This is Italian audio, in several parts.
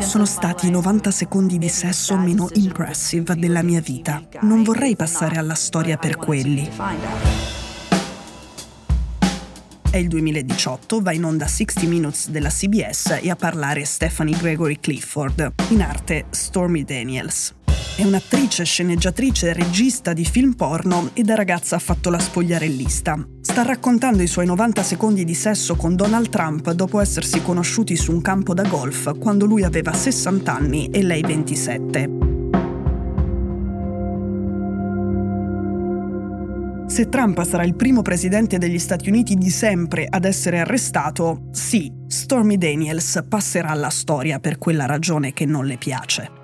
Sono stati i 90 secondi di sesso meno impressive della mia vita. Non vorrei passare alla storia per quelli. È il 2018, va in onda 60 Minutes della CBS e a parlare Stephanie Gregory Clifford, in arte Stormy Daniels. È un'attrice, sceneggiatrice, regista di film porno e da ragazza ha fatto la spogliarellista. Sta raccontando i suoi 90 secondi di sesso con Donald Trump dopo essersi conosciuti su un campo da golf quando lui aveva 60 anni e lei 27. Se Trump sarà il primo presidente degli Stati Uniti di sempre ad essere arrestato, sì, Stormy Daniels passerà alla storia per quella ragione che non le piace.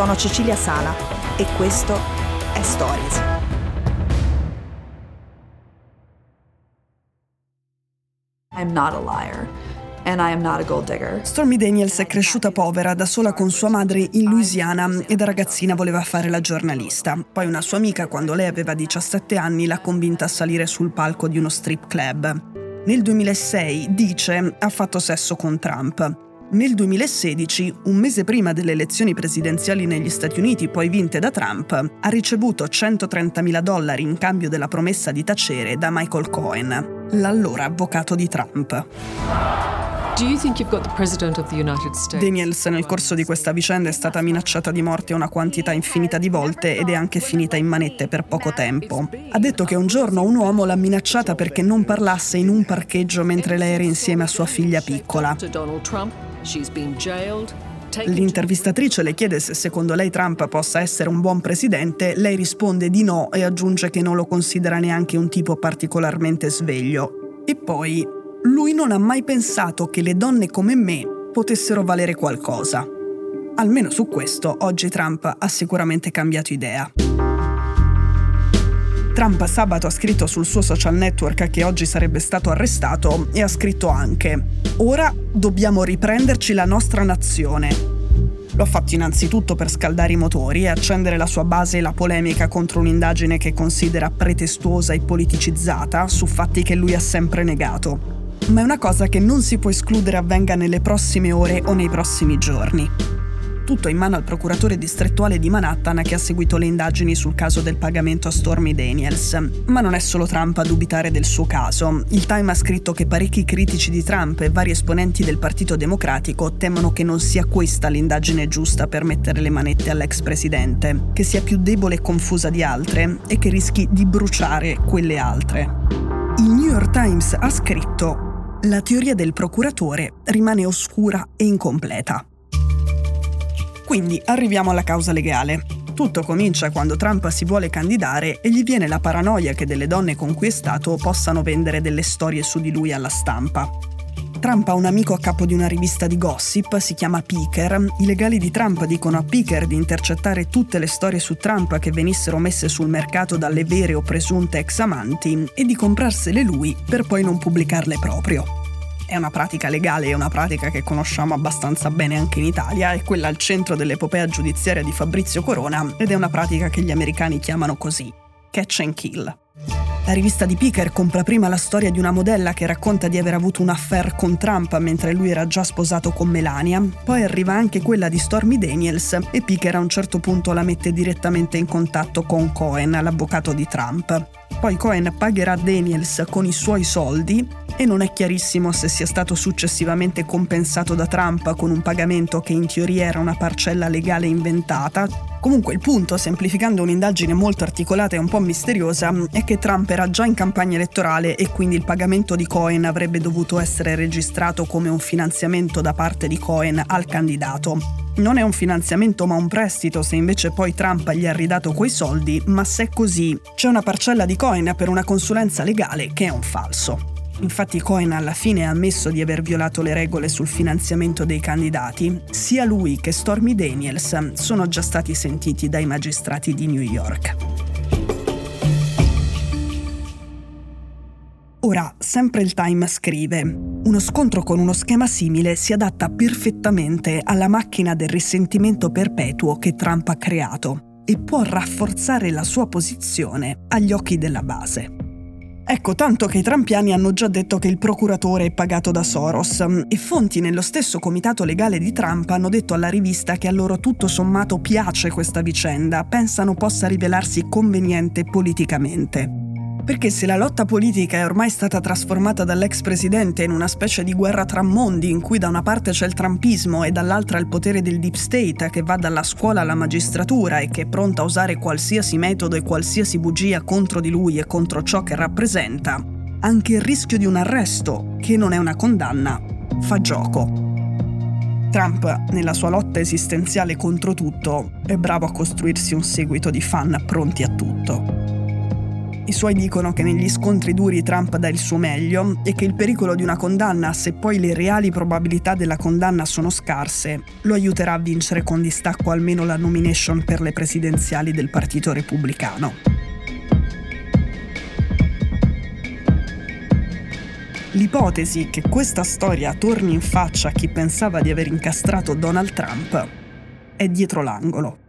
Sono Cecilia Sala e questo è Stories. I'm not a liar. And I am not a gold digger. Stormy Daniels è cresciuta povera da sola con sua madre in Louisiana e da ragazzina voleva fare la giornalista. Poi una sua amica, quando lei aveva 17 anni, l'ha convinta a salire sul palco di uno strip club. Nel 2006, dice, ha fatto sesso con Trump. Nel 2016, un mese prima delle elezioni presidenziali negli Stati Uniti poi vinte da Trump, ha ricevuto 130.000 dollari in cambio della promessa di tacere da Michael Cohen, l'allora avvocato di Trump. Daniels nel corso di questa vicenda è stata minacciata di morte una quantità infinita di volte ed è anche finita in manette per poco tempo. Ha detto che un giorno un uomo l'ha minacciata perché non parlasse in un parcheggio mentre lei era insieme a sua figlia piccola. L'intervistatrice le chiede se secondo lei Trump possa essere un buon presidente, lei risponde di no e aggiunge che non lo considera neanche un tipo particolarmente sveglio. E poi, lui non ha mai pensato che le donne come me potessero valere qualcosa. Almeno su questo oggi Trump ha sicuramente cambiato idea. Trump sabato ha scritto sul suo social network che oggi sarebbe stato arrestato e ha scritto anche Ora dobbiamo riprenderci la nostra nazione. Lo ha fatto innanzitutto per scaldare i motori e accendere la sua base e la polemica contro un'indagine che considera pretestuosa e politicizzata su fatti che lui ha sempre negato. Ma è una cosa che non si può escludere avvenga nelle prossime ore o nei prossimi giorni tutto in mano al procuratore distrettuale di Manhattan che ha seguito le indagini sul caso del pagamento a Stormy Daniels. Ma non è solo Trump a dubitare del suo caso. Il Time ha scritto che parecchi critici di Trump e vari esponenti del Partito Democratico temono che non sia questa l'indagine giusta per mettere le manette all'ex presidente, che sia più debole e confusa di altre e che rischi di bruciare quelle altre. Il New York Times ha scritto la teoria del procuratore rimane oscura e incompleta. Quindi arriviamo alla causa legale. Tutto comincia quando Trump si vuole candidare e gli viene la paranoia che delle donne con cui è stato possano vendere delle storie su di lui alla stampa. Trump ha un amico a capo di una rivista di gossip, si chiama Picker. I legali di Trump dicono a Picker di intercettare tutte le storie su Trump che venissero messe sul mercato dalle vere o presunte ex amanti e di comprarsele lui per poi non pubblicarle proprio. È una pratica legale, è una pratica che conosciamo abbastanza bene anche in Italia, è quella al centro dell'epopea giudiziaria di Fabrizio Corona ed è una pratica che gli americani chiamano così, catch and kill. La rivista di Picker compra prima la storia di una modella che racconta di aver avuto un affair con Trump mentre lui era già sposato con Melania, poi arriva anche quella di Stormy Daniels e Picker a un certo punto la mette direttamente in contatto con Cohen, l'avvocato di Trump. Poi Cohen pagherà Daniels con i suoi soldi e non è chiarissimo se sia stato successivamente compensato da Trump con un pagamento che in teoria era una parcella legale inventata. Comunque il punto, semplificando un'indagine molto articolata e un po' misteriosa, è che Trump era già in campagna elettorale e quindi il pagamento di Cohen avrebbe dovuto essere registrato come un finanziamento da parte di Cohen al candidato. Non è un finanziamento ma un prestito se invece poi Trump gli ha ridato quei soldi, ma se è così, c'è una parcella di Cohen per una consulenza legale che è un falso. Infatti Cohen alla fine ha ammesso di aver violato le regole sul finanziamento dei candidati. Sia lui che Stormy Daniels sono già stati sentiti dai magistrati di New York. Ora, sempre il Time scrive, uno scontro con uno schema simile si adatta perfettamente alla macchina del risentimento perpetuo che Trump ha creato e può rafforzare la sua posizione agli occhi della base. Ecco, tanto che i trampiani hanno già detto che il procuratore è pagato da Soros e fonti nello stesso comitato legale di Trump hanno detto alla rivista che a loro tutto sommato piace questa vicenda, pensano possa rivelarsi conveniente politicamente. Perché se la lotta politica è ormai stata trasformata dall'ex presidente in una specie di guerra tra mondi in cui da una parte c'è il trumpismo e dall'altra il potere del deep state che va dalla scuola alla magistratura e che è pronta a usare qualsiasi metodo e qualsiasi bugia contro di lui e contro ciò che rappresenta, anche il rischio di un arresto, che non è una condanna, fa gioco. Trump, nella sua lotta esistenziale contro tutto, è bravo a costruirsi un seguito di fan pronti a tutto. I suoi dicono che negli scontri duri Trump dà il suo meglio e che il pericolo di una condanna, se poi le reali probabilità della condanna sono scarse, lo aiuterà a vincere con distacco almeno la nomination per le presidenziali del Partito Repubblicano. L'ipotesi che questa storia torni in faccia a chi pensava di aver incastrato Donald Trump è dietro l'angolo.